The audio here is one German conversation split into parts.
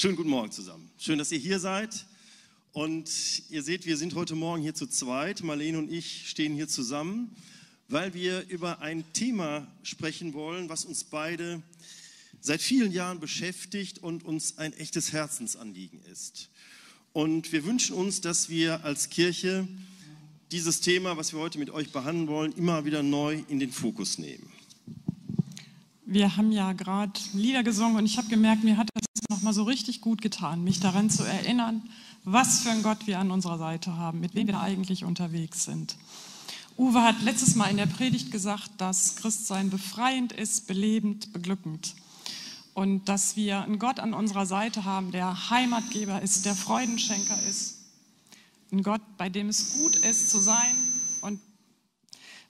Schönen guten Morgen zusammen. Schön, dass ihr hier seid. Und ihr seht, wir sind heute Morgen hier zu zweit. Marlene und ich stehen hier zusammen, weil wir über ein Thema sprechen wollen, was uns beide seit vielen Jahren beschäftigt und uns ein echtes Herzensanliegen ist. Und wir wünschen uns, dass wir als Kirche dieses Thema, was wir heute mit euch behandeln wollen, immer wieder neu in den Fokus nehmen. Wir haben ja gerade Lieder gesungen und ich habe gemerkt, mir hat das nochmal so richtig gut getan, mich daran zu erinnern, was für ein Gott wir an unserer Seite haben, mit wem wir eigentlich unterwegs sind. Uwe hat letztes Mal in der Predigt gesagt, dass Christsein befreiend ist, belebend, beglückend. Und dass wir einen Gott an unserer Seite haben, der Heimatgeber ist, der Freudenschenker ist. Ein Gott, bei dem es gut ist zu sein.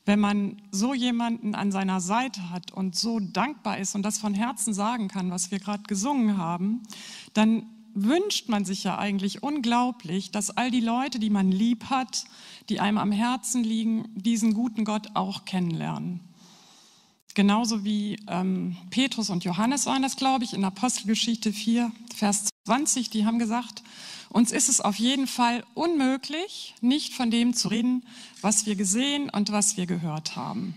Wenn man so jemanden an seiner Seite hat und so dankbar ist und das von Herzen sagen kann, was wir gerade gesungen haben, dann wünscht man sich ja eigentlich unglaublich, dass all die Leute, die man lieb hat, die einem am Herzen liegen, diesen guten Gott auch kennenlernen. Genauso wie ähm, Petrus und Johannes waren das, glaube ich, in Apostelgeschichte 4, Vers 20, die haben gesagt, uns ist es auf jeden Fall unmöglich, nicht von dem zu reden, was wir gesehen und was wir gehört haben.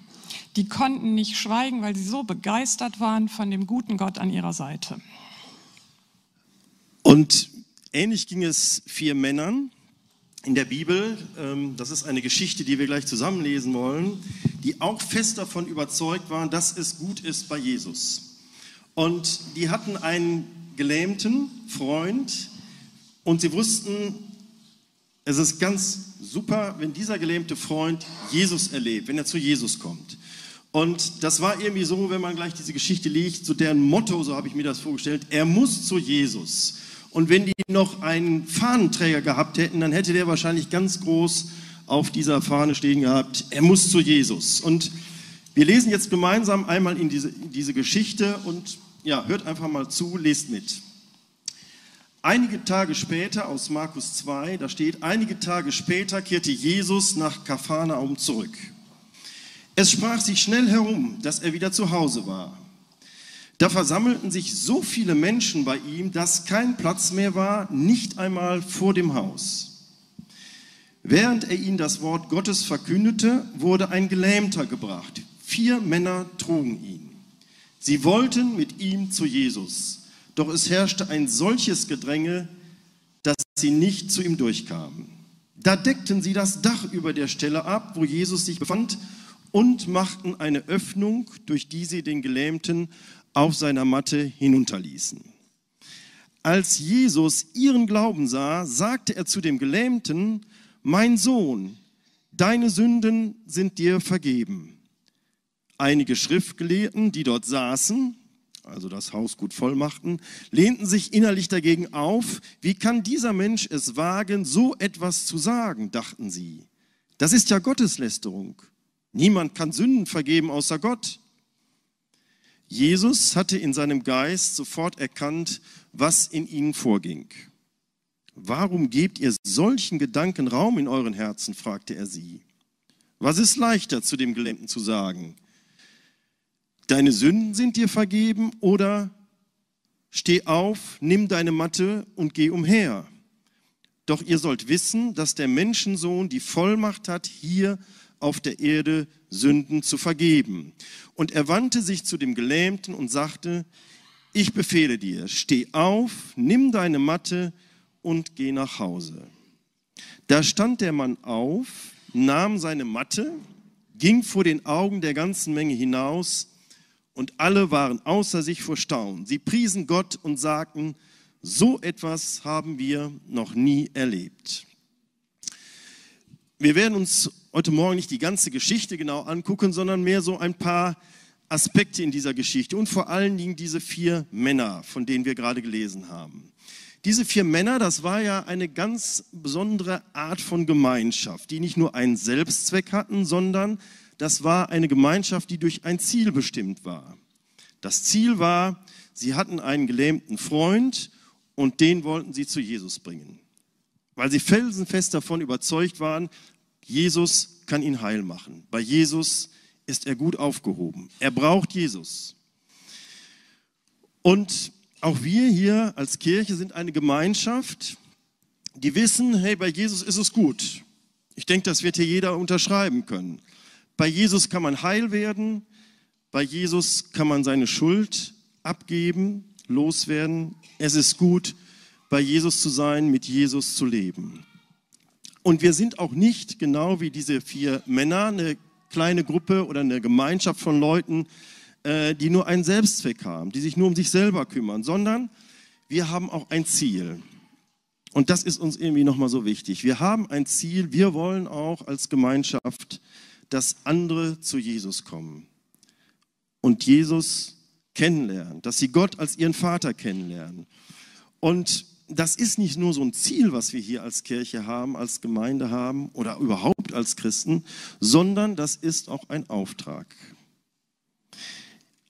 Die konnten nicht schweigen, weil sie so begeistert waren von dem guten Gott an ihrer Seite. Und ähnlich ging es vier Männern in der Bibel. Ähm, das ist eine Geschichte, die wir gleich zusammenlesen wollen, die auch fest davon überzeugt waren, dass es gut ist bei Jesus. Und die hatten einen gelähmten Freund und sie wussten, es ist ganz super, wenn dieser gelähmte Freund Jesus erlebt, wenn er zu Jesus kommt. Und das war irgendwie so, wenn man gleich diese Geschichte liest, so deren Motto, so habe ich mir das vorgestellt, er muss zu Jesus. Und wenn die noch einen Fahnenträger gehabt hätten, dann hätte der wahrscheinlich ganz groß auf dieser Fahne stehen gehabt, er muss zu Jesus. Und wir lesen jetzt gemeinsam einmal in diese, in diese Geschichte und ja, hört einfach mal zu, lest mit. Einige Tage später aus Markus 2, da steht, einige Tage später kehrte Jesus nach Kaphanaum zurück. Es sprach sich schnell herum, dass er wieder zu Hause war. Da versammelten sich so viele Menschen bei ihm, dass kein Platz mehr war, nicht einmal vor dem Haus. Während er ihnen das Wort Gottes verkündete, wurde ein Gelähmter gebracht. Vier Männer trugen ihn. Sie wollten mit ihm zu Jesus, doch es herrschte ein solches Gedränge, dass sie nicht zu ihm durchkamen. Da deckten sie das Dach über der Stelle ab, wo Jesus sich befand, und machten eine Öffnung, durch die sie den Gelähmten auf seiner Matte hinunterließen. Als Jesus ihren Glauben sah, sagte er zu dem Gelähmten, mein Sohn, deine Sünden sind dir vergeben. Einige Schriftgelehrten, die dort saßen, also das Haus gut voll machten, lehnten sich innerlich dagegen auf. Wie kann dieser Mensch es wagen, so etwas zu sagen, dachten sie. Das ist ja Gotteslästerung. Niemand kann Sünden vergeben außer Gott. Jesus hatte in seinem Geist sofort erkannt, was in ihnen vorging. Warum gebt ihr solchen Gedanken Raum in euren Herzen? fragte er sie. Was ist leichter zu dem Gelähmten zu sagen? Deine Sünden sind dir vergeben oder steh auf, nimm deine Matte und geh umher. Doch ihr sollt wissen, dass der Menschensohn die Vollmacht hat, hier auf der Erde Sünden zu vergeben. Und er wandte sich zu dem Gelähmten und sagte, ich befehle dir, steh auf, nimm deine Matte und geh nach Hause. Da stand der Mann auf, nahm seine Matte, ging vor den Augen der ganzen Menge hinaus und alle waren außer sich vor Staunen. Sie priesen Gott und sagten, so etwas haben wir noch nie erlebt. Wir werden uns heute Morgen nicht die ganze Geschichte genau angucken, sondern mehr so ein paar Aspekte in dieser Geschichte und vor allen Dingen diese vier Männer, von denen wir gerade gelesen haben. Diese vier Männer, das war ja eine ganz besondere Art von Gemeinschaft, die nicht nur einen Selbstzweck hatten, sondern das war eine Gemeinschaft, die durch ein Ziel bestimmt war. Das Ziel war, sie hatten einen gelähmten Freund und den wollten sie zu Jesus bringen, weil sie felsenfest davon überzeugt waren, Jesus kann ihn heil machen. Bei Jesus ist er gut aufgehoben. Er braucht Jesus. Und auch wir hier als Kirche sind eine Gemeinschaft, die wissen, hey, bei Jesus ist es gut. Ich denke, das wird hier jeder unterschreiben können. Bei Jesus kann man heil werden, bei Jesus kann man seine Schuld abgeben, loswerden. Es ist gut, bei Jesus zu sein, mit Jesus zu leben. Und wir sind auch nicht genau wie diese vier Männer, eine kleine Gruppe oder eine Gemeinschaft von Leuten, äh, die nur einen Selbstzweck haben, die sich nur um sich selber kümmern, sondern wir haben auch ein Ziel. Und das ist uns irgendwie nochmal so wichtig. Wir haben ein Ziel, wir wollen auch als Gemeinschaft, dass andere zu Jesus kommen und Jesus kennenlernen, dass sie Gott als ihren Vater kennenlernen. Und das ist nicht nur so ein Ziel, was wir hier als Kirche haben, als Gemeinde haben oder überhaupt als Christen, sondern das ist auch ein Auftrag.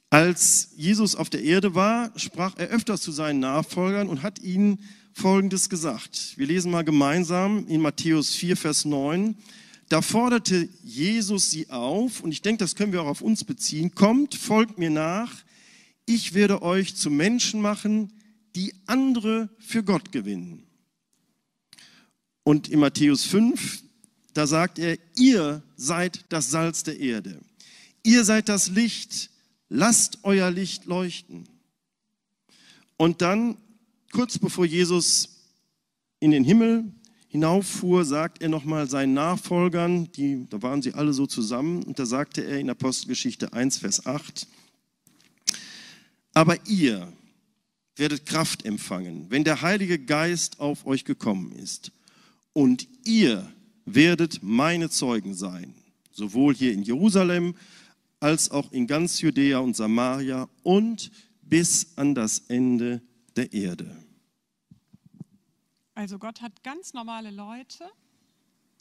Als Jesus auf der Erde war, sprach er öfters zu seinen Nachfolgern und hat ihnen Folgendes gesagt. Wir lesen mal gemeinsam in Matthäus 4, Vers 9. Da forderte Jesus sie auf, und ich denke, das können wir auch auf uns beziehen, kommt, folgt mir nach, ich werde euch zu Menschen machen, die andere für Gott gewinnen. Und in Matthäus 5, da sagt er, ihr seid das Salz der Erde. Ihr seid das Licht. Lasst euer Licht leuchten. Und dann, kurz bevor Jesus in den Himmel hinauffuhr, sagt er nochmal seinen Nachfolgern, die, da waren sie alle so zusammen, und da sagte er in Apostelgeschichte 1, Vers 8, aber ihr, werdet Kraft empfangen, wenn der Heilige Geist auf euch gekommen ist. Und ihr werdet meine Zeugen sein, sowohl hier in Jerusalem als auch in ganz Judäa und Samaria und bis an das Ende der Erde. Also Gott hat ganz normale Leute,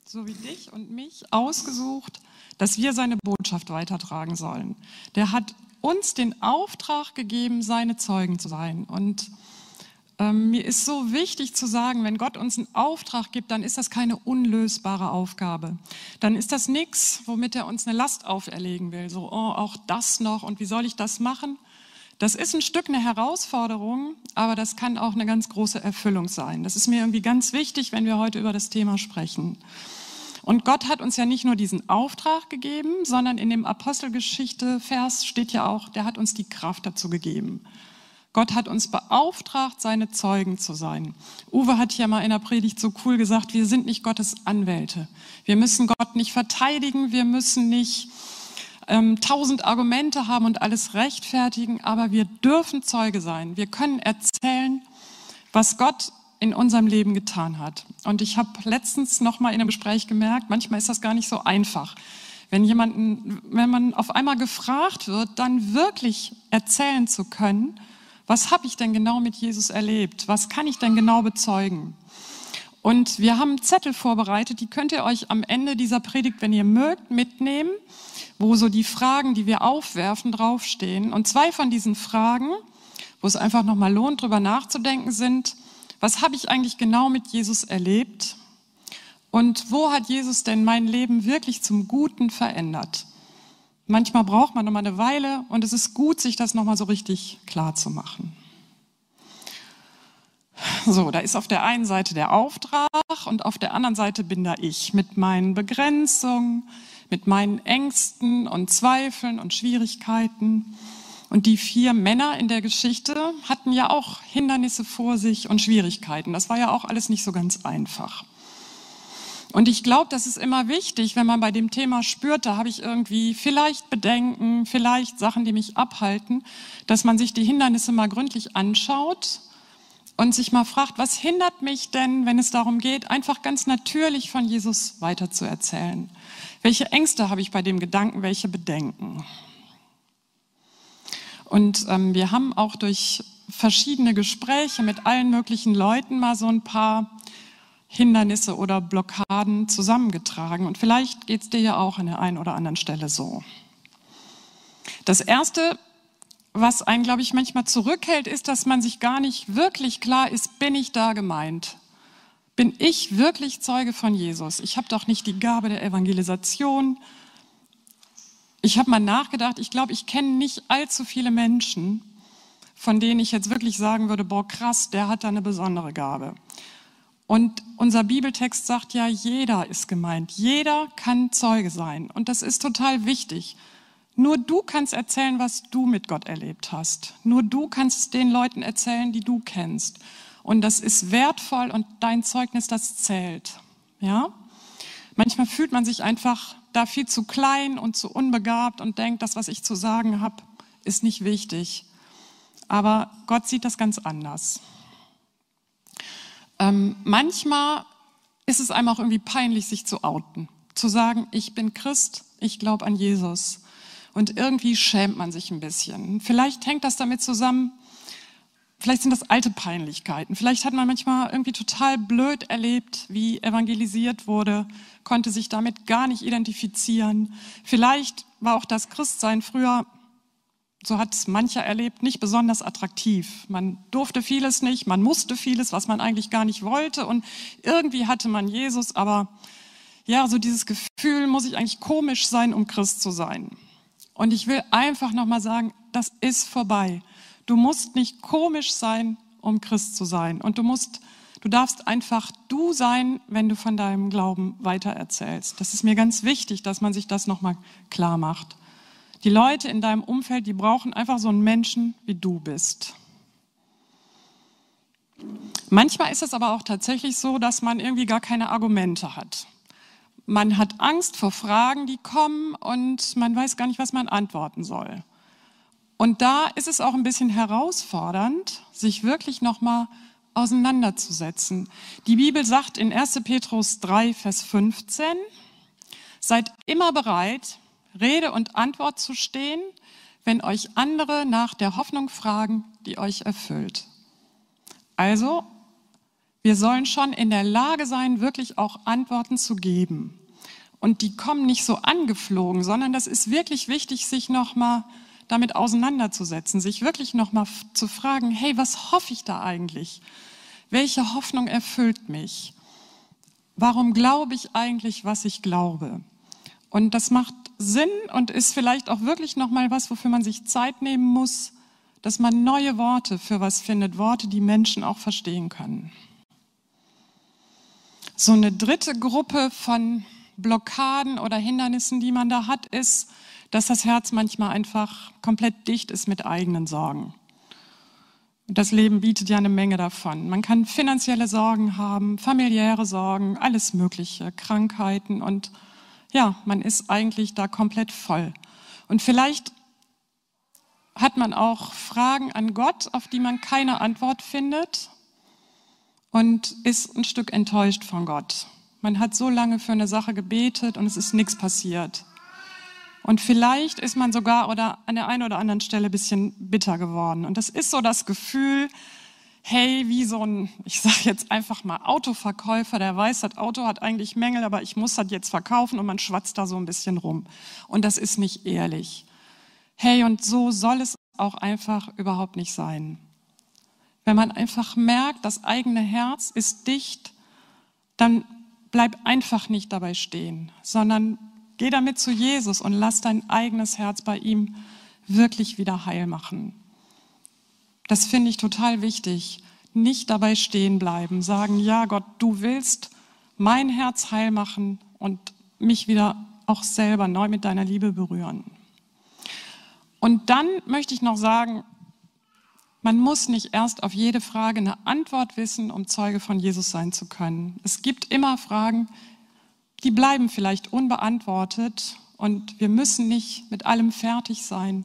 so wie dich und mich, ausgesucht, dass wir seine Botschaft weitertragen sollen. Der hat uns den Auftrag gegeben, seine Zeugen zu sein. Und ähm, mir ist so wichtig zu sagen, wenn Gott uns einen Auftrag gibt, dann ist das keine unlösbare Aufgabe. Dann ist das nichts, womit er uns eine Last auferlegen will. So, oh, auch das noch und wie soll ich das machen? Das ist ein Stück eine Herausforderung, aber das kann auch eine ganz große Erfüllung sein. Das ist mir irgendwie ganz wichtig, wenn wir heute über das Thema sprechen. Und Gott hat uns ja nicht nur diesen Auftrag gegeben, sondern in dem Apostelgeschichte-Vers steht ja auch, der hat uns die Kraft dazu gegeben. Gott hat uns beauftragt, seine Zeugen zu sein. Uwe hat ja mal in der Predigt so cool gesagt, wir sind nicht Gottes Anwälte. Wir müssen Gott nicht verteidigen, wir müssen nicht ähm, tausend Argumente haben und alles rechtfertigen, aber wir dürfen Zeuge sein. Wir können erzählen, was Gott in unserem Leben getan hat. Und ich habe letztens noch mal in einem Gespräch gemerkt, manchmal ist das gar nicht so einfach. Wenn jemanden, wenn man auf einmal gefragt wird, dann wirklich erzählen zu können, was habe ich denn genau mit Jesus erlebt? Was kann ich denn genau bezeugen? Und wir haben Zettel vorbereitet, die könnt ihr euch am Ende dieser Predigt, wenn ihr mögt, mitnehmen, wo so die Fragen, die wir aufwerfen, draufstehen. Und zwei von diesen Fragen, wo es einfach nochmal lohnt, drüber nachzudenken, sind, was habe ich eigentlich genau mit Jesus erlebt? Und wo hat Jesus denn mein Leben wirklich zum Guten verändert? Manchmal braucht man noch mal eine Weile und es ist gut, sich das noch mal so richtig klar zu machen. So, da ist auf der einen Seite der Auftrag und auf der anderen Seite bin da ich mit meinen Begrenzungen, mit meinen Ängsten und Zweifeln und Schwierigkeiten. Und die vier Männer in der Geschichte hatten ja auch Hindernisse vor sich und Schwierigkeiten. Das war ja auch alles nicht so ganz einfach. Und ich glaube, das ist immer wichtig, wenn man bei dem Thema spürt, da habe ich irgendwie vielleicht Bedenken, vielleicht Sachen, die mich abhalten, dass man sich die Hindernisse mal gründlich anschaut und sich mal fragt, was hindert mich denn, wenn es darum geht, einfach ganz natürlich von Jesus weiterzuerzählen? Welche Ängste habe ich bei dem Gedanken, welche Bedenken? Und ähm, wir haben auch durch verschiedene Gespräche mit allen möglichen Leuten mal so ein paar Hindernisse oder Blockaden zusammengetragen. Und vielleicht geht es dir ja auch an der einen oder anderen Stelle so. Das Erste, was einen, glaube ich, manchmal zurückhält, ist, dass man sich gar nicht wirklich klar ist, bin ich da gemeint? Bin ich wirklich Zeuge von Jesus? Ich habe doch nicht die Gabe der Evangelisation ich habe mal nachgedacht, ich glaube, ich kenne nicht allzu viele Menschen, von denen ich jetzt wirklich sagen würde, boah, krass, der hat da eine besondere Gabe. Und unser Bibeltext sagt ja, jeder ist gemeint. Jeder kann Zeuge sein. Und das ist total wichtig. Nur du kannst erzählen, was du mit Gott erlebt hast. Nur du kannst es den Leuten erzählen, die du kennst. Und das ist wertvoll und dein Zeugnis, das zählt. Ja? Manchmal fühlt man sich einfach da viel zu klein und zu unbegabt und denkt, das, was ich zu sagen habe, ist nicht wichtig. Aber Gott sieht das ganz anders. Ähm, manchmal ist es einem auch irgendwie peinlich, sich zu outen. Zu sagen, ich bin Christ, ich glaube an Jesus. Und irgendwie schämt man sich ein bisschen. Vielleicht hängt das damit zusammen, vielleicht sind das alte Peinlichkeiten. Vielleicht hat man manchmal irgendwie total blöd erlebt, wie evangelisiert wurde, konnte sich damit gar nicht identifizieren. Vielleicht war auch das Christsein früher so hat es mancher erlebt, nicht besonders attraktiv. Man durfte vieles nicht, man musste vieles, was man eigentlich gar nicht wollte. Und irgendwie hatte man Jesus, aber ja, so dieses Gefühl, muss ich eigentlich komisch sein, um Christ zu sein. Und ich will einfach nochmal sagen, das ist vorbei. Du musst nicht komisch sein, um Christ zu sein. Und du musst, du darfst einfach du sein, wenn du von deinem Glauben weitererzählst. Das ist mir ganz wichtig, dass man sich das nochmal klar macht. Die Leute in deinem Umfeld, die brauchen einfach so einen Menschen, wie du bist. Manchmal ist es aber auch tatsächlich so, dass man irgendwie gar keine Argumente hat. Man hat Angst vor Fragen, die kommen und man weiß gar nicht, was man antworten soll. Und da ist es auch ein bisschen herausfordernd, sich wirklich nochmal auseinanderzusetzen. Die Bibel sagt in 1. Petrus 3, Vers 15, seid immer bereit, Rede und Antwort zu stehen, wenn euch andere nach der Hoffnung fragen, die euch erfüllt. Also, wir sollen schon in der Lage sein, wirklich auch Antworten zu geben. Und die kommen nicht so angeflogen, sondern das ist wirklich wichtig, sich nochmal damit auseinanderzusetzen, sich wirklich nochmal zu fragen, hey, was hoffe ich da eigentlich? Welche Hoffnung erfüllt mich? Warum glaube ich eigentlich, was ich glaube? Und das macht Sinn und ist vielleicht auch wirklich noch mal was, wofür man sich Zeit nehmen muss, dass man neue Worte für was findet, Worte, die Menschen auch verstehen können. So eine dritte Gruppe von Blockaden oder Hindernissen, die man da hat, ist, dass das Herz manchmal einfach komplett dicht ist mit eigenen Sorgen. Das Leben bietet ja eine Menge davon. Man kann finanzielle Sorgen haben, familiäre Sorgen, alles Mögliche, Krankheiten und ja, man ist eigentlich da komplett voll. Und vielleicht hat man auch Fragen an Gott, auf die man keine Antwort findet und ist ein Stück enttäuscht von Gott. Man hat so lange für eine Sache gebetet und es ist nichts passiert. Und vielleicht ist man sogar oder an der einen oder anderen Stelle ein bisschen bitter geworden. Und das ist so das Gefühl, hey, wie so ein, ich sage jetzt einfach mal Autoverkäufer, der weiß, das Auto hat eigentlich Mängel, aber ich muss das jetzt verkaufen und man schwatzt da so ein bisschen rum. Und das ist nicht ehrlich. Hey, und so soll es auch einfach überhaupt nicht sein. Wenn man einfach merkt, das eigene Herz ist dicht, dann bleib einfach nicht dabei stehen, sondern geh damit zu Jesus und lass dein eigenes Herz bei ihm wirklich wieder heil machen. Das finde ich total wichtig. Nicht dabei stehen bleiben, sagen, ja Gott, du willst mein Herz heil machen und mich wieder auch selber neu mit deiner Liebe berühren. Und dann möchte ich noch sagen, man muss nicht erst auf jede Frage eine Antwort wissen, um Zeuge von Jesus sein zu können. Es gibt immer Fragen, die bleiben vielleicht unbeantwortet und wir müssen nicht mit allem fertig sein,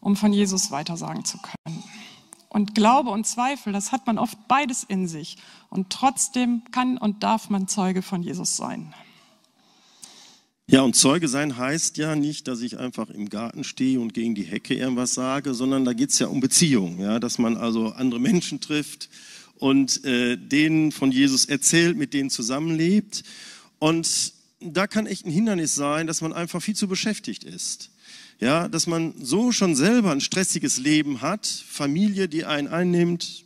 um von Jesus weitersagen zu können. Und Glaube und Zweifel, das hat man oft beides in sich. Und trotzdem kann und darf man Zeuge von Jesus sein. Ja, und Zeuge sein heißt ja nicht, dass ich einfach im Garten stehe und gegen die Hecke irgendwas sage, sondern da geht es ja um Beziehung, ja, dass man also andere Menschen trifft und äh, denen von Jesus erzählt, mit denen zusammenlebt. Und da kann echt ein Hindernis sein, dass man einfach viel zu beschäftigt ist ja, dass man so schon selber ein stressiges Leben hat, Familie, die einen einnimmt,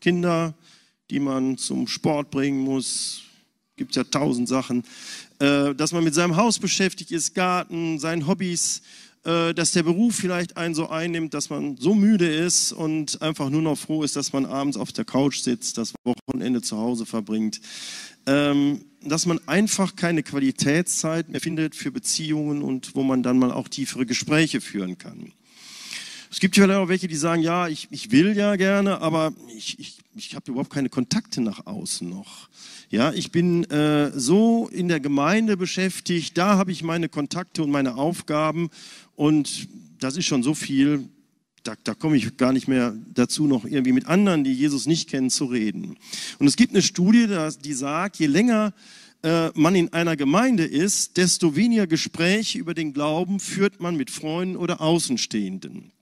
Kinder, die man zum Sport bringen muss, gibt ja tausend Sachen, äh, dass man mit seinem Haus beschäftigt ist, Garten, seinen Hobbys, äh, dass der Beruf vielleicht einen so einnimmt, dass man so müde ist und einfach nur noch froh ist, dass man abends auf der Couch sitzt, das Wochenende zu Hause verbringt. Ähm, dass man einfach keine Qualitätszeit mehr findet für Beziehungen und wo man dann mal auch tiefere Gespräche führen kann. Es gibt ja auch welche, die sagen, ja, ich, ich will ja gerne, aber ich, ich, ich habe überhaupt keine Kontakte nach außen noch. Ja, ich bin äh, so in der Gemeinde beschäftigt, da habe ich meine Kontakte und meine Aufgaben und das ist schon so viel, da, da komme ich gar nicht mehr dazu, noch irgendwie mit anderen, die Jesus nicht kennen, zu reden. Und es gibt eine Studie, die sagt, je länger äh, man in einer Gemeinde ist, desto weniger Gespräche über den Glauben führt man mit Freunden oder Außenstehenden.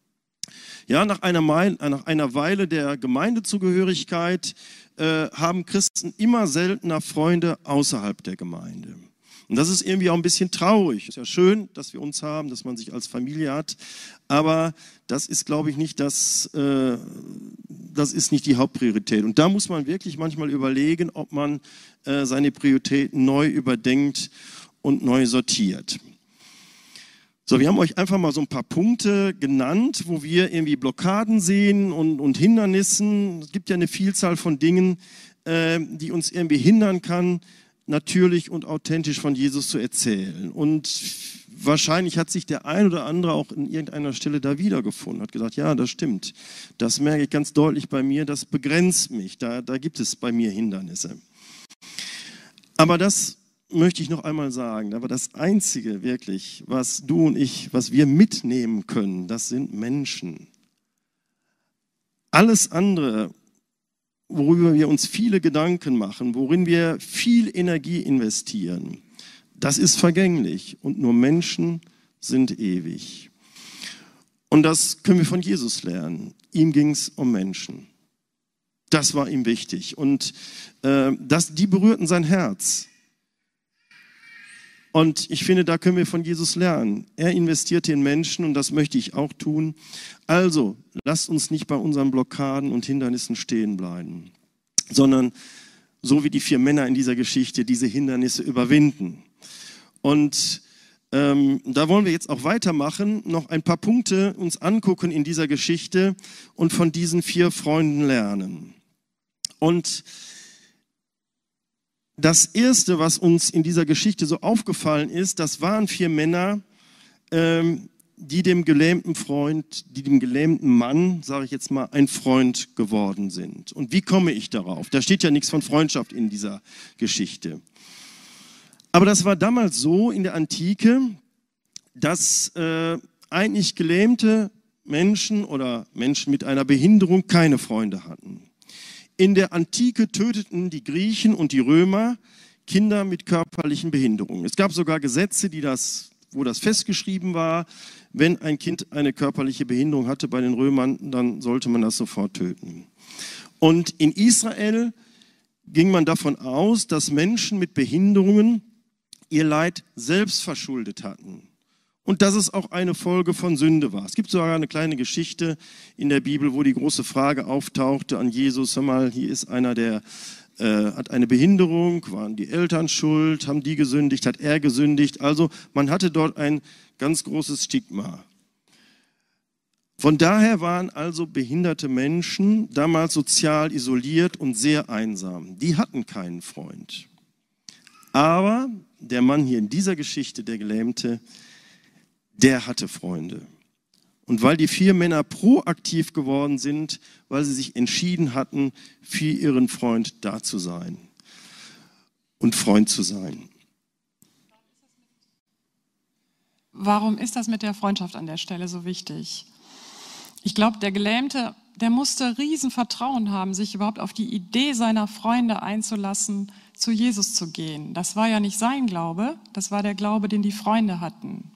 Ja, nach einer, nach einer Weile der Gemeindezugehörigkeit äh, haben Christen immer seltener Freunde außerhalb der Gemeinde. Und das ist irgendwie auch ein bisschen traurig. Ist ja schön, dass wir uns haben, dass man sich als Familie hat, aber das ist, glaube ich, nicht das, äh, das ist nicht die Hauptpriorität. Und da muss man wirklich manchmal überlegen, ob man äh, seine Prioritäten neu überdenkt und neu sortiert. So, wir haben euch einfach mal so ein paar Punkte genannt, wo wir irgendwie Blockaden sehen und, und Hindernissen. Es gibt ja eine Vielzahl von Dingen, äh, die uns irgendwie hindern kann, natürlich und authentisch von Jesus zu erzählen. Und wahrscheinlich hat sich der ein oder andere auch in irgendeiner Stelle da wiedergefunden, hat gesagt, ja, das stimmt. Das merke ich ganz deutlich bei mir, das begrenzt mich. Da, da gibt es bei mir Hindernisse. Aber das möchte ich noch einmal sagen, aber das Einzige wirklich, was du und ich, was wir mitnehmen können, das sind Menschen. Alles andere, worüber wir uns viele Gedanken machen, worin wir viel Energie investieren, das ist vergänglich und nur Menschen sind ewig. Und das können wir von Jesus lernen. Ihm ging es um Menschen. Das war ihm wichtig. Und äh, das, die berührten sein Herz. Und ich finde, da können wir von Jesus lernen. Er investierte in Menschen und das möchte ich auch tun. Also, lasst uns nicht bei unseren Blockaden und Hindernissen stehen bleiben, sondern so wie die vier Männer in dieser Geschichte diese Hindernisse überwinden. Und ähm, da wollen wir jetzt auch weitermachen, noch ein paar Punkte uns angucken in dieser Geschichte und von diesen vier Freunden lernen. Und das Erste, was uns in dieser Geschichte so aufgefallen ist, das waren vier Männer, ähm, die dem gelähmten Freund, die dem gelähmten Mann, sage ich jetzt mal, ein Freund geworden sind. Und wie komme ich darauf? Da steht ja nichts von Freundschaft in dieser Geschichte. Aber das war damals so in der Antike, dass äh, eigentlich gelähmte Menschen oder Menschen mit einer Behinderung keine Freunde hatten. In der Antike töteten die Griechen und die Römer Kinder mit körperlichen Behinderungen. Es gab sogar Gesetze, die das, wo das festgeschrieben war, wenn ein Kind eine körperliche Behinderung hatte bei den Römern, dann sollte man das sofort töten. Und in Israel ging man davon aus, dass Menschen mit Behinderungen ihr Leid selbst verschuldet hatten und dass es auch eine Folge von Sünde war. Es gibt sogar eine kleine Geschichte in der Bibel, wo die große Frage auftauchte an Jesus, hör mal, hier ist einer, der äh, hat eine Behinderung, waren die Eltern schuld, haben die gesündigt, hat er gesündigt. Also man hatte dort ein ganz großes Stigma. Von daher waren also behinderte Menschen damals sozial isoliert und sehr einsam. Die hatten keinen Freund. Aber der Mann hier in dieser Geschichte, der Gelähmte, der hatte Freunde. Und weil die vier Männer proaktiv geworden sind, weil sie sich entschieden hatten, für ihren Freund da zu sein und Freund zu sein. Warum ist das mit der Freundschaft an der Stelle so wichtig? Ich glaube, der Gelähmte, der musste Riesenvertrauen haben, sich überhaupt auf die Idee seiner Freunde einzulassen, zu Jesus zu gehen. Das war ja nicht sein Glaube, das war der Glaube, den die Freunde hatten.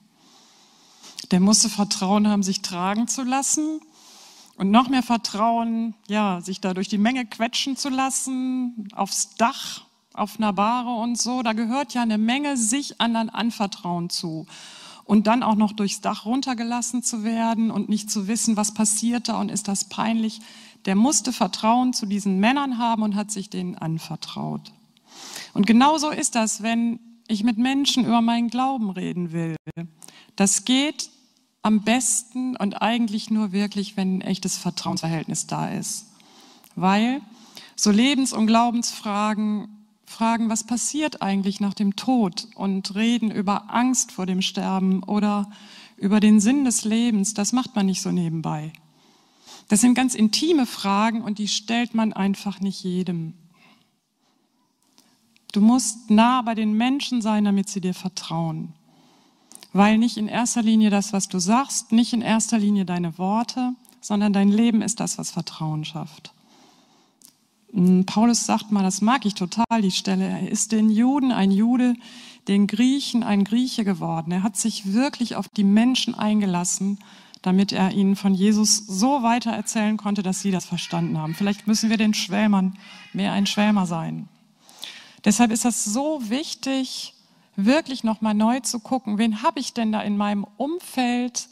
Der musste Vertrauen haben, sich tragen zu lassen und noch mehr Vertrauen, ja, sich da durch die Menge quetschen zu lassen, aufs Dach, auf einer Bahre und so. Da gehört ja eine Menge sich anderen anvertrauen zu. Und dann auch noch durchs Dach runtergelassen zu werden und nicht zu wissen, was passiert da und ist das peinlich. Der musste Vertrauen zu diesen Männern haben und hat sich denen anvertraut. Und genauso ist das, wenn ich mit Menschen über meinen Glauben reden will. Das geht am besten und eigentlich nur wirklich, wenn ein echtes Vertrauensverhältnis da ist. Weil so Lebens- und Glaubensfragen, Fragen, was passiert eigentlich nach dem Tod und reden über Angst vor dem Sterben oder über den Sinn des Lebens, das macht man nicht so nebenbei. Das sind ganz intime Fragen und die stellt man einfach nicht jedem. Du musst nah bei den Menschen sein, damit sie dir vertrauen. Weil nicht in erster Linie das, was du sagst, nicht in erster Linie deine Worte, sondern dein Leben ist das, was Vertrauen schafft. Hm, Paulus sagt mal, das mag ich total, die Stelle, er ist den Juden ein Jude, den Griechen ein Grieche geworden. Er hat sich wirklich auf die Menschen eingelassen, damit er ihnen von Jesus so weiter erzählen konnte, dass sie das verstanden haben. Vielleicht müssen wir den Schwelmern mehr ein Schwelmer sein. Deshalb ist das so wichtig, wirklich nochmal neu zu gucken, wen habe ich denn da in meinem Umfeld,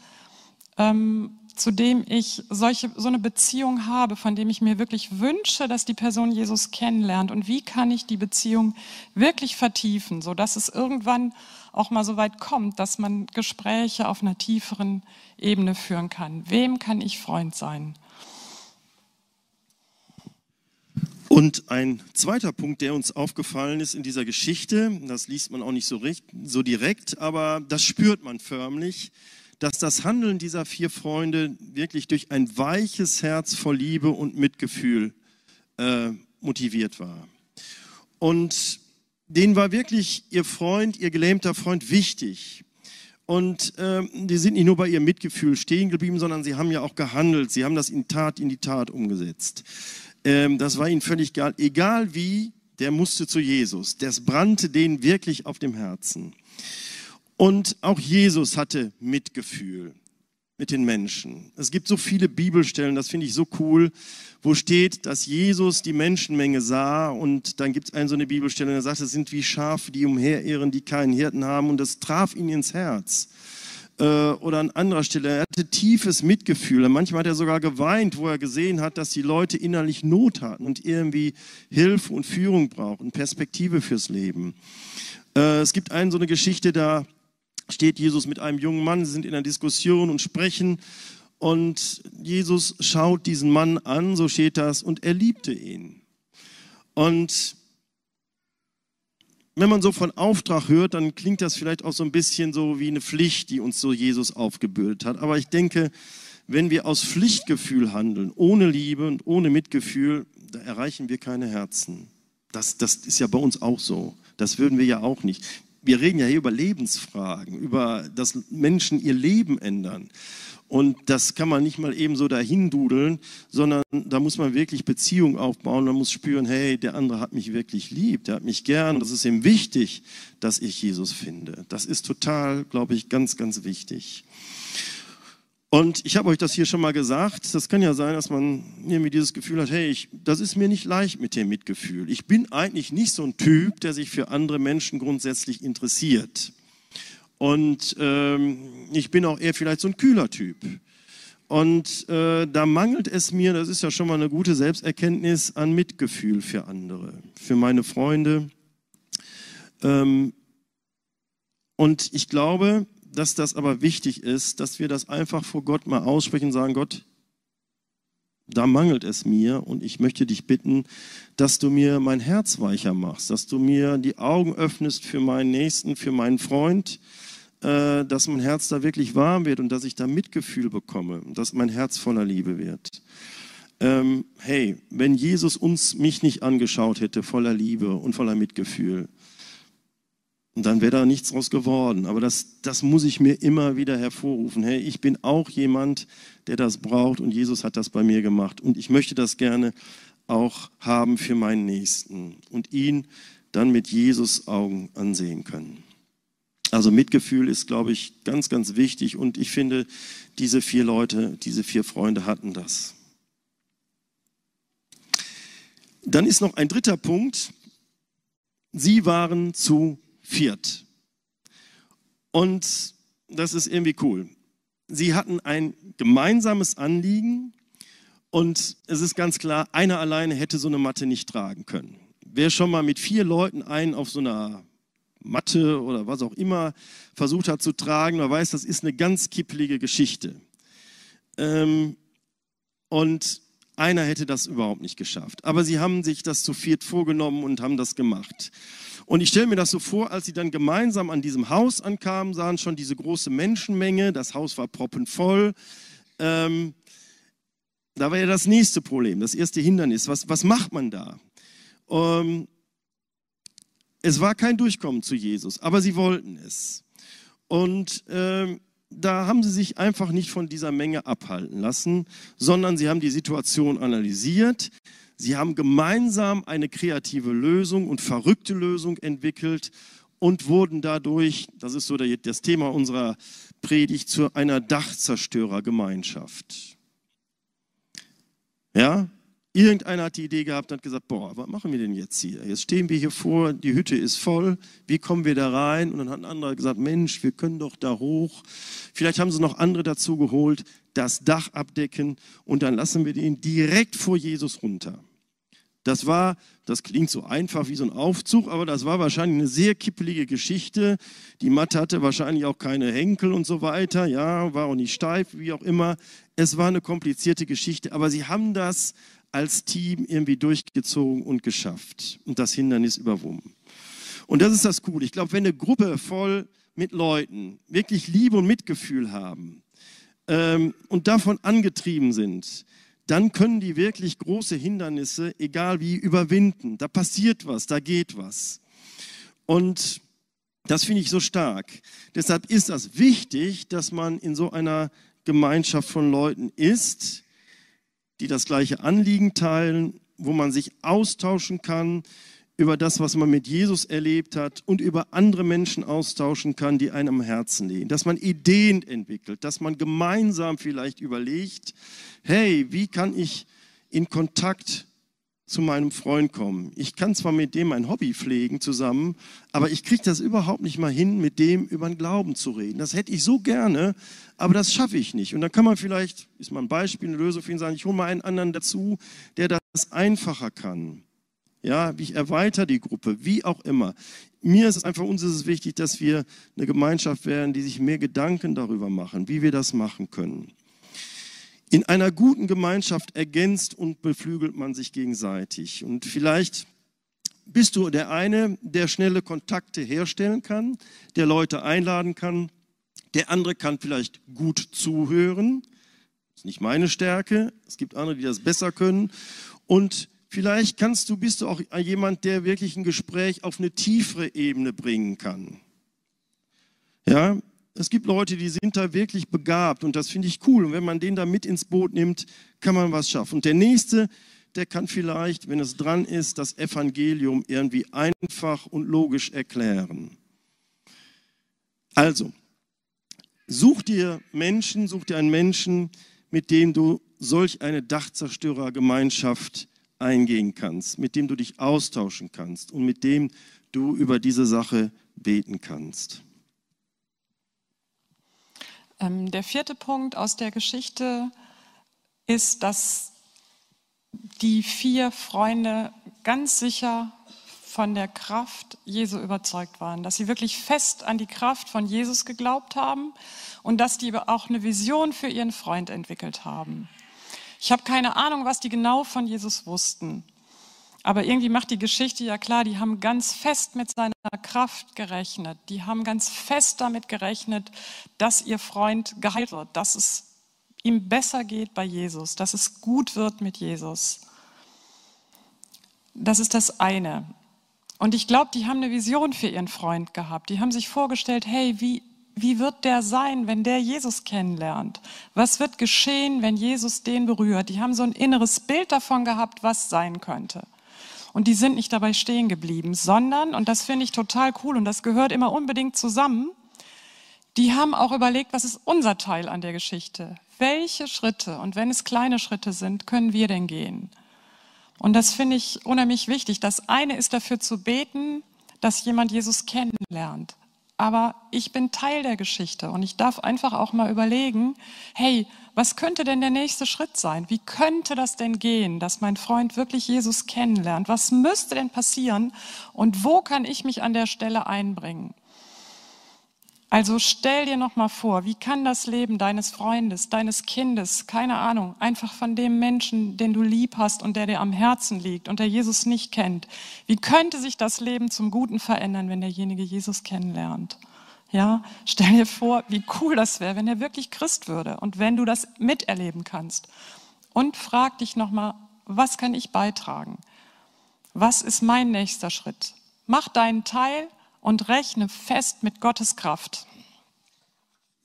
ähm, zu dem ich solche, so eine Beziehung habe, von dem ich mir wirklich wünsche, dass die Person Jesus kennenlernt und wie kann ich die Beziehung wirklich vertiefen, sodass es irgendwann auch mal so weit kommt, dass man Gespräche auf einer tieferen Ebene führen kann. Wem kann ich Freund sein? Und ein zweiter Punkt, der uns aufgefallen ist in dieser Geschichte, das liest man auch nicht so, recht, so direkt, aber das spürt man förmlich, dass das Handeln dieser vier Freunde wirklich durch ein weiches Herz voll Liebe und Mitgefühl äh, motiviert war. Und denen war wirklich ihr Freund, ihr gelähmter Freund wichtig. Und äh, die sind nicht nur bei ihrem Mitgefühl stehen geblieben, sondern sie haben ja auch gehandelt. Sie haben das in Tat in die Tat umgesetzt. Ähm, das war ihnen völlig egal. Egal wie, der musste zu Jesus. Das brannte denen wirklich auf dem Herzen. Und auch Jesus hatte Mitgefühl mit den Menschen. Es gibt so viele Bibelstellen, das finde ich so cool, wo steht, dass Jesus die Menschenmenge sah und dann gibt es eine so eine Bibelstelle, und er sagt, es sind wie Schafe, die umherirren, die keinen Hirten haben und das traf ihn ins Herz. Äh, oder an anderer Stelle, er hatte tiefes Mitgefühl. Manchmal hat er sogar geweint, wo er gesehen hat, dass die Leute innerlich Not hatten und irgendwie Hilfe und Führung brauchen, Perspektive fürs Leben. Äh, es gibt einen so eine Geschichte, da steht Jesus mit einem jungen Mann, sie sind in einer Diskussion und sprechen. Und Jesus schaut diesen Mann an, so steht das, und er liebte ihn. Und wenn man so von Auftrag hört, dann klingt das vielleicht auch so ein bisschen so wie eine Pflicht, die uns so Jesus aufgebürdet hat. Aber ich denke, wenn wir aus Pflichtgefühl handeln, ohne Liebe und ohne Mitgefühl, da erreichen wir keine Herzen. Das, das ist ja bei uns auch so. Das würden wir ja auch nicht wir reden ja hier über Lebensfragen, über dass Menschen ihr Leben ändern. Und das kann man nicht mal eben so dahin dudeln, sondern da muss man wirklich Beziehung aufbauen. Man muss spüren, hey, der andere hat mich wirklich lieb, der hat mich gern. Das ist ihm wichtig, dass ich Jesus finde. Das ist total, glaube ich, ganz, ganz wichtig. Und ich habe euch das hier schon mal gesagt. Das kann ja sein, dass man irgendwie dieses Gefühl hat, hey, ich, das ist mir nicht leicht mit dem Mitgefühl. Ich bin eigentlich nicht so ein Typ, der sich für andere Menschen grundsätzlich interessiert. Und ähm, ich bin auch eher vielleicht so ein kühler Typ. Und äh, da mangelt es mir, das ist ja schon mal eine gute Selbsterkenntnis, an Mitgefühl für andere, für meine Freunde. Ähm, und ich glaube, dass das aber wichtig ist, dass wir das einfach vor Gott mal aussprechen und sagen, Gott, da mangelt es mir und ich möchte dich bitten, dass du mir mein Herz weicher machst, dass du mir die Augen öffnest für meinen Nächsten, für meinen Freund, äh, dass mein Herz da wirklich warm wird und dass ich da Mitgefühl bekomme, dass mein Herz voller Liebe wird. Ähm, hey, wenn Jesus uns mich nicht angeschaut hätte voller Liebe und voller Mitgefühl, und dann wäre da nichts draus geworden. Aber das, das muss ich mir immer wieder hervorrufen. Hey, ich bin auch jemand, der das braucht und Jesus hat das bei mir gemacht. Und ich möchte das gerne auch haben für meinen Nächsten und ihn dann mit Jesus Augen ansehen können. Also Mitgefühl ist, glaube ich, ganz, ganz wichtig. Und ich finde, diese vier Leute, diese vier Freunde hatten das. Dann ist noch ein dritter Punkt. Sie waren zu viert. Und das ist irgendwie cool. Sie hatten ein gemeinsames Anliegen und es ist ganz klar, einer alleine hätte so eine Matte nicht tragen können. Wer schon mal mit vier Leuten einen auf so einer Matte oder was auch immer versucht hat zu tragen. Man weiß, das ist eine ganz kippelige Geschichte. Ähm, und einer hätte das überhaupt nicht geschafft. Aber sie haben sich das zu viert vorgenommen und haben das gemacht. Und ich stelle mir das so vor, als sie dann gemeinsam an diesem Haus ankamen, sahen schon diese große Menschenmenge, das Haus war proppenvoll. Ähm, da war ja das nächste Problem, das erste Hindernis. Was, was macht man da? Ähm, es war kein Durchkommen zu Jesus, aber sie wollten es. Und ähm, da haben sie sich einfach nicht von dieser Menge abhalten lassen, sondern sie haben die Situation analysiert. Sie haben gemeinsam eine kreative Lösung und verrückte Lösung entwickelt und wurden dadurch, das ist so das Thema unserer Predigt, zu einer Dachzerstörergemeinschaft. Ja, Irgendeiner hat die Idee gehabt und hat gesagt, boah, was machen wir denn jetzt hier? Jetzt stehen wir hier vor, die Hütte ist voll, wie kommen wir da rein? Und dann hat ein anderer gesagt, Mensch, wir können doch da hoch. Vielleicht haben sie noch andere dazu geholt, das Dach abdecken und dann lassen wir den direkt vor Jesus runter. Das war, das klingt so einfach wie so ein Aufzug, aber das war wahrscheinlich eine sehr kippelige Geschichte. Die Matte hatte wahrscheinlich auch keine Henkel und so weiter, ja, war auch nicht steif, wie auch immer. Es war eine komplizierte Geschichte, aber sie haben das als Team irgendwie durchgezogen und geschafft und das Hindernis überwunden. Und das ist das Coole. Ich glaube, wenn eine Gruppe voll mit Leuten wirklich Liebe und Mitgefühl haben ähm, und davon angetrieben sind, dann können die wirklich große Hindernisse, egal wie, überwinden. Da passiert was, da geht was. Und das finde ich so stark. Deshalb ist das wichtig, dass man in so einer Gemeinschaft von Leuten ist, die das gleiche Anliegen teilen, wo man sich austauschen kann über das, was man mit Jesus erlebt hat und über andere Menschen austauschen kann, die einem am Herzen liegen. Dass man Ideen entwickelt, dass man gemeinsam vielleicht überlegt, hey, wie kann ich in Kontakt zu meinem Freund kommen. Ich kann zwar mit dem ein Hobby pflegen zusammen, aber ich kriege das überhaupt nicht mal hin, mit dem über den Glauben zu reden. Das hätte ich so gerne, aber das schaffe ich nicht. Und dann kann man vielleicht, ist mal ein Beispiel, eine Lösung für ihn sagen, ich hole mal einen anderen dazu, der das einfacher kann. Ja, ich erweitere die Gruppe, wie auch immer. Mir ist es einfach, uns ist es wichtig, dass wir eine Gemeinschaft werden, die sich mehr Gedanken darüber machen, wie wir das machen können. In einer guten Gemeinschaft ergänzt und beflügelt man sich gegenseitig. Und vielleicht bist du der eine, der schnelle Kontakte herstellen kann, der Leute einladen kann. Der andere kann vielleicht gut zuhören. Das ist nicht meine Stärke. Es gibt andere, die das besser können. Und vielleicht kannst du, bist du auch jemand, der wirklich ein Gespräch auf eine tiefere Ebene bringen kann. Ja, es gibt Leute, die sind da wirklich begabt und das finde ich cool. Und wenn man den da mit ins Boot nimmt, kann man was schaffen. Und der nächste, der kann vielleicht, wenn es dran ist, das Evangelium irgendwie einfach und logisch erklären. Also, such dir Menschen, such dir einen Menschen, mit dem du solch eine Dachzerstörergemeinschaft eingehen kannst, mit dem du dich austauschen kannst und mit dem du über diese Sache beten kannst. Ähm, der vierte Punkt aus der Geschichte ist, dass die vier Freunde ganz sicher von der Kraft Jesu überzeugt waren, dass sie wirklich fest an die Kraft von Jesus geglaubt haben und dass die auch eine Vision für ihren Freund entwickelt haben. Ich habe keine Ahnung, was die genau von Jesus wussten. Aber irgendwie macht die Geschichte ja klar, die haben ganz fest mit seiner Kraft gerechnet. Die haben ganz fest damit gerechnet, dass ihr Freund geheilt wird, dass es ihm besser geht bei Jesus, dass es gut wird mit Jesus. Das ist das eine. Und ich glaube, die haben eine Vision für ihren Freund gehabt. Die haben sich vorgestellt, hey, wie, wie wird der sein, wenn der Jesus kennenlernt? Was wird geschehen, wenn Jesus den berührt? Die haben so ein inneres Bild davon gehabt, was sein könnte. Und die sind nicht dabei stehen geblieben, sondern, und das finde ich total cool und das gehört immer unbedingt zusammen, die haben auch überlegt, was ist unser Teil an der Geschichte? Welche Schritte, und wenn es kleine Schritte sind, können wir denn gehen? Und das finde ich unheimlich wichtig. Das eine ist dafür zu beten, dass jemand Jesus kennenlernt. aber ich bin Teil der Geschichte und ich darf einfach auch mal überlegen, hey, was könnte denn der nächste Schritt sein? Wie könnte das denn gehen, dass mein Freund wirklich Jesus kennenlernt? Was müsste denn passieren und wo kann ich mich an der Stelle einbringen? Also stell dir noch mal vor, wie kann das Leben deines Freundes, deines Kindes, keine Ahnung, einfach von dem Menschen, den du lieb hast und der dir am Herzen liegt und der Jesus nicht kennt, wie könnte sich das Leben zum Guten verändern, wenn derjenige Jesus kennenlernt? Ja, stell dir vor, wie cool das wäre, wenn er wirklich Christ würde und wenn du das miterleben kannst. Und frag dich noch mal, was kann ich beitragen? Was ist mein nächster Schritt? Mach deinen Teil und rechne fest mit Gottes Kraft.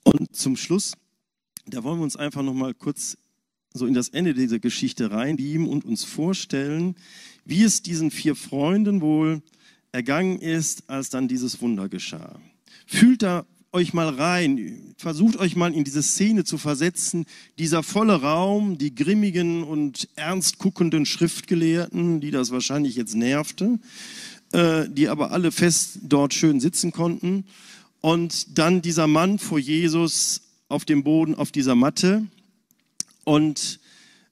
Und zum Schluss, da wollen wir uns einfach noch mal kurz so in das Ende dieser Geschichte reinlieben und uns vorstellen, wie es diesen vier Freunden wohl ergangen ist, als dann dieses Wunder geschah. Fühlt da euch mal rein, versucht euch mal in diese Szene zu versetzen, dieser volle Raum, die grimmigen und ernst guckenden Schriftgelehrten, die das wahrscheinlich jetzt nervte, äh, die aber alle fest dort schön sitzen konnten. Und dann dieser Mann vor Jesus auf dem Boden, auf dieser Matte. Und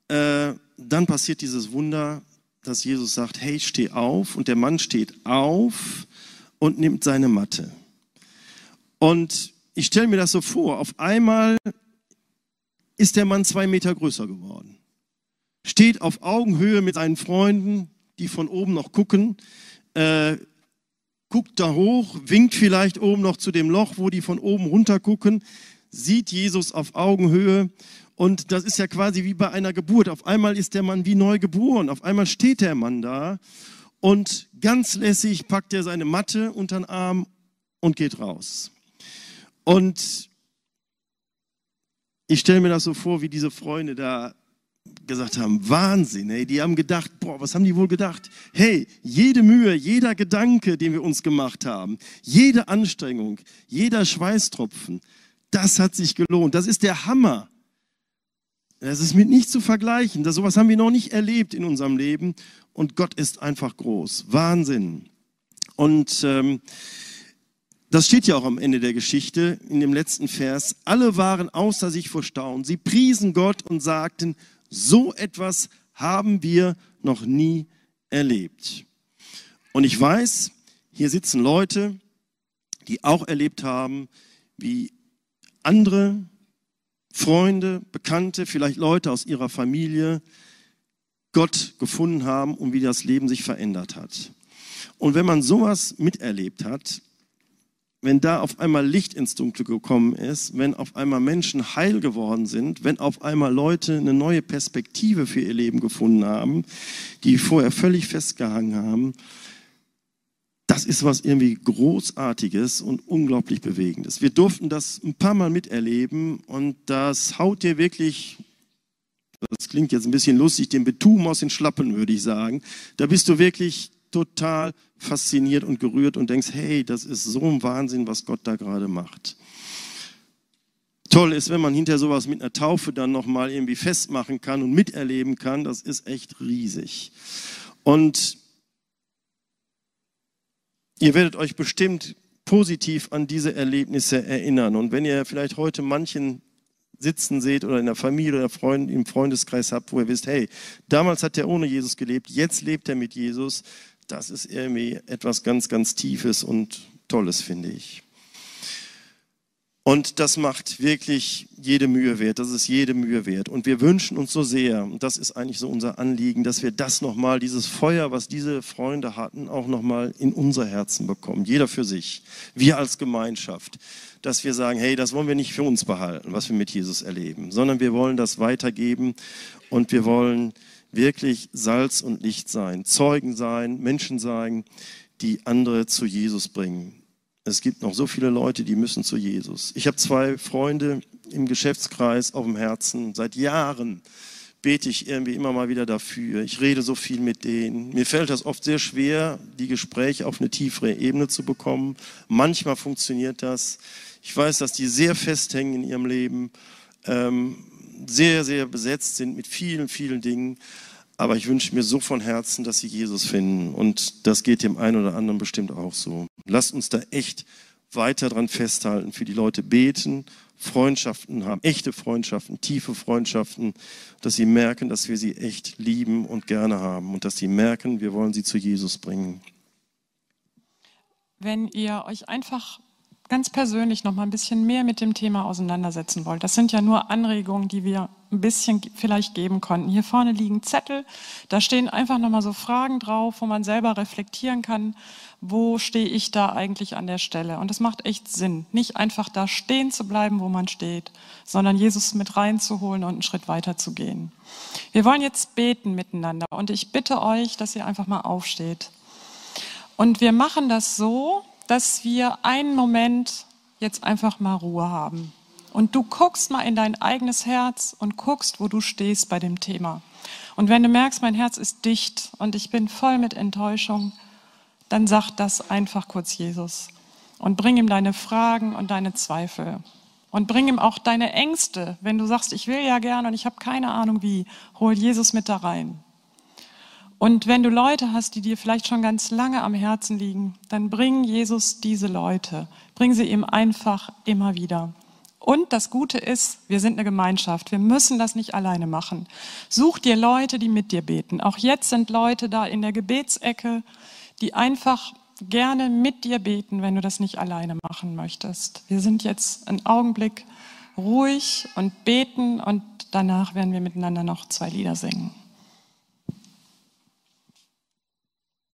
äh, dann passiert dieses Wunder, dass Jesus sagt, hey, steh auf. Und der Mann steht auf und nimmt seine Matte. Und ich stelle mir das so vor, auf einmal ist der Mann zwei Meter größer geworden. Steht auf Augenhöhe mit seinen Freunden, die von oben noch gucken äh, guckt da hoch, winkt vielleicht oben noch zu dem Loch, wo die von oben runter gucken, sieht Jesus auf Augenhöhe und das ist ja quasi wie bei einer Geburt. Auf einmal ist der Mann wie neu geboren, auf einmal steht der Mann da und ganz lässig packt er seine Matte unter den Arm und geht raus. Und ich stelle mir das so vor, wie diese Freunde da gesagt haben, Wahnsinn, hey, die haben gedacht, boah, was haben die wohl gedacht? Hey, jede Mühe, jeder Gedanke, den wir uns gemacht haben, jede Anstrengung, jeder Schweißtropfen, das hat sich gelohnt. Das ist der Hammer. Das ist mit nichts zu vergleichen. Das, sowas haben wir noch nicht erlebt in unserem Leben. Und Gott ist einfach groß. Wahnsinn. Und ähm, das steht ja auch am Ende der Geschichte in dem letzten Vers. Alle waren außer sich vor Staunen. Sie priesen Gott und sagten, so etwas haben wir noch nie erlebt. Und ich weiß, hier sitzen Leute, die auch erlebt haben, wie andere Freunde, Bekannte, vielleicht Leute aus ihrer Familie Gott gefunden haben und wie das Leben sich verändert hat. Und wenn man sowas miterlebt hat, wenn da auf einmal Licht ins Dunkle gekommen ist, wenn auf einmal Menschen heil geworden sind, wenn auf einmal Leute eine neue Perspektive für ihr Leben gefunden haben, die vorher völlig festgehangen haben, das ist was irgendwie Großartiges und unglaublich Bewegendes. Wir durften das ein paar Mal miterleben und das haut dir wirklich, das klingt jetzt ein bisschen lustig, den Betum aus den Schlappen, würde ich sagen. Da bist du wirklich total fasziniert und gerührt und denkst, hey, das ist so ein Wahnsinn, was Gott da gerade macht. Toll ist, wenn man hinter sowas mit einer Taufe dann nochmal irgendwie festmachen kann und miterleben kann, das ist echt riesig. Und ihr werdet euch bestimmt positiv an diese Erlebnisse erinnern. Und wenn ihr vielleicht heute manchen sitzen seht oder in der Familie oder Freund, im Freundeskreis habt, wo ihr wisst, hey, damals hat er ohne Jesus gelebt, jetzt lebt er mit Jesus, das ist irgendwie etwas ganz, ganz Tiefes und Tolles, finde ich. Und das macht wirklich jede Mühe wert. Das ist jede Mühe wert. Und wir wünschen uns so sehr, und das ist eigentlich so unser Anliegen, dass wir das nochmal, dieses Feuer, was diese Freunde hatten, auch nochmal in unser Herzen bekommen. Jeder für sich. Wir als Gemeinschaft. Dass wir sagen, hey, das wollen wir nicht für uns behalten, was wir mit Jesus erleben, sondern wir wollen das weitergeben und wir wollen wirklich Salz und Licht sein, Zeugen sein, Menschen sein, die andere zu Jesus bringen. Es gibt noch so viele Leute, die müssen zu Jesus. Ich habe zwei Freunde im Geschäftskreis auf dem Herzen. Seit Jahren bete ich irgendwie immer mal wieder dafür. Ich rede so viel mit denen. Mir fällt das oft sehr schwer, die Gespräche auf eine tiefere Ebene zu bekommen. Manchmal funktioniert das. Ich weiß, dass die sehr festhängen in ihrem Leben. Ähm, sehr, sehr besetzt sind mit vielen, vielen Dingen. Aber ich wünsche mir so von Herzen, dass sie Jesus finden. Und das geht dem einen oder anderen bestimmt auch so. Lasst uns da echt weiter dran festhalten, für die Leute beten, Freundschaften haben, echte Freundschaften, tiefe Freundschaften, dass sie merken, dass wir sie echt lieben und gerne haben und dass sie merken, wir wollen sie zu Jesus bringen. Wenn ihr euch einfach ganz persönlich noch mal ein bisschen mehr mit dem Thema auseinandersetzen wollt. Das sind ja nur Anregungen, die wir ein bisschen vielleicht geben konnten. Hier vorne liegen Zettel, da stehen einfach noch mal so Fragen drauf, wo man selber reflektieren kann, wo stehe ich da eigentlich an der Stelle? Und es macht echt Sinn, nicht einfach da stehen zu bleiben, wo man steht, sondern Jesus mit reinzuholen und einen Schritt weiter zu gehen. Wir wollen jetzt beten miteinander und ich bitte euch, dass ihr einfach mal aufsteht. Und wir machen das so, dass wir einen Moment jetzt einfach mal Ruhe haben. Und du guckst mal in dein eigenes Herz und guckst, wo du stehst bei dem Thema. Und wenn du merkst, mein Herz ist dicht und ich bin voll mit Enttäuschung, dann sag das einfach kurz Jesus und bring ihm deine Fragen und deine Zweifel. Und bring ihm auch deine Ängste. Wenn du sagst, ich will ja gern und ich habe keine Ahnung wie, hol Jesus mit da rein. Und wenn du Leute hast, die dir vielleicht schon ganz lange am Herzen liegen, dann bring Jesus diese Leute. Bring sie ihm einfach immer wieder. Und das Gute ist, wir sind eine Gemeinschaft. Wir müssen das nicht alleine machen. Such dir Leute, die mit dir beten. Auch jetzt sind Leute da in der Gebetsecke, die einfach gerne mit dir beten, wenn du das nicht alleine machen möchtest. Wir sind jetzt einen Augenblick ruhig und beten und danach werden wir miteinander noch zwei Lieder singen.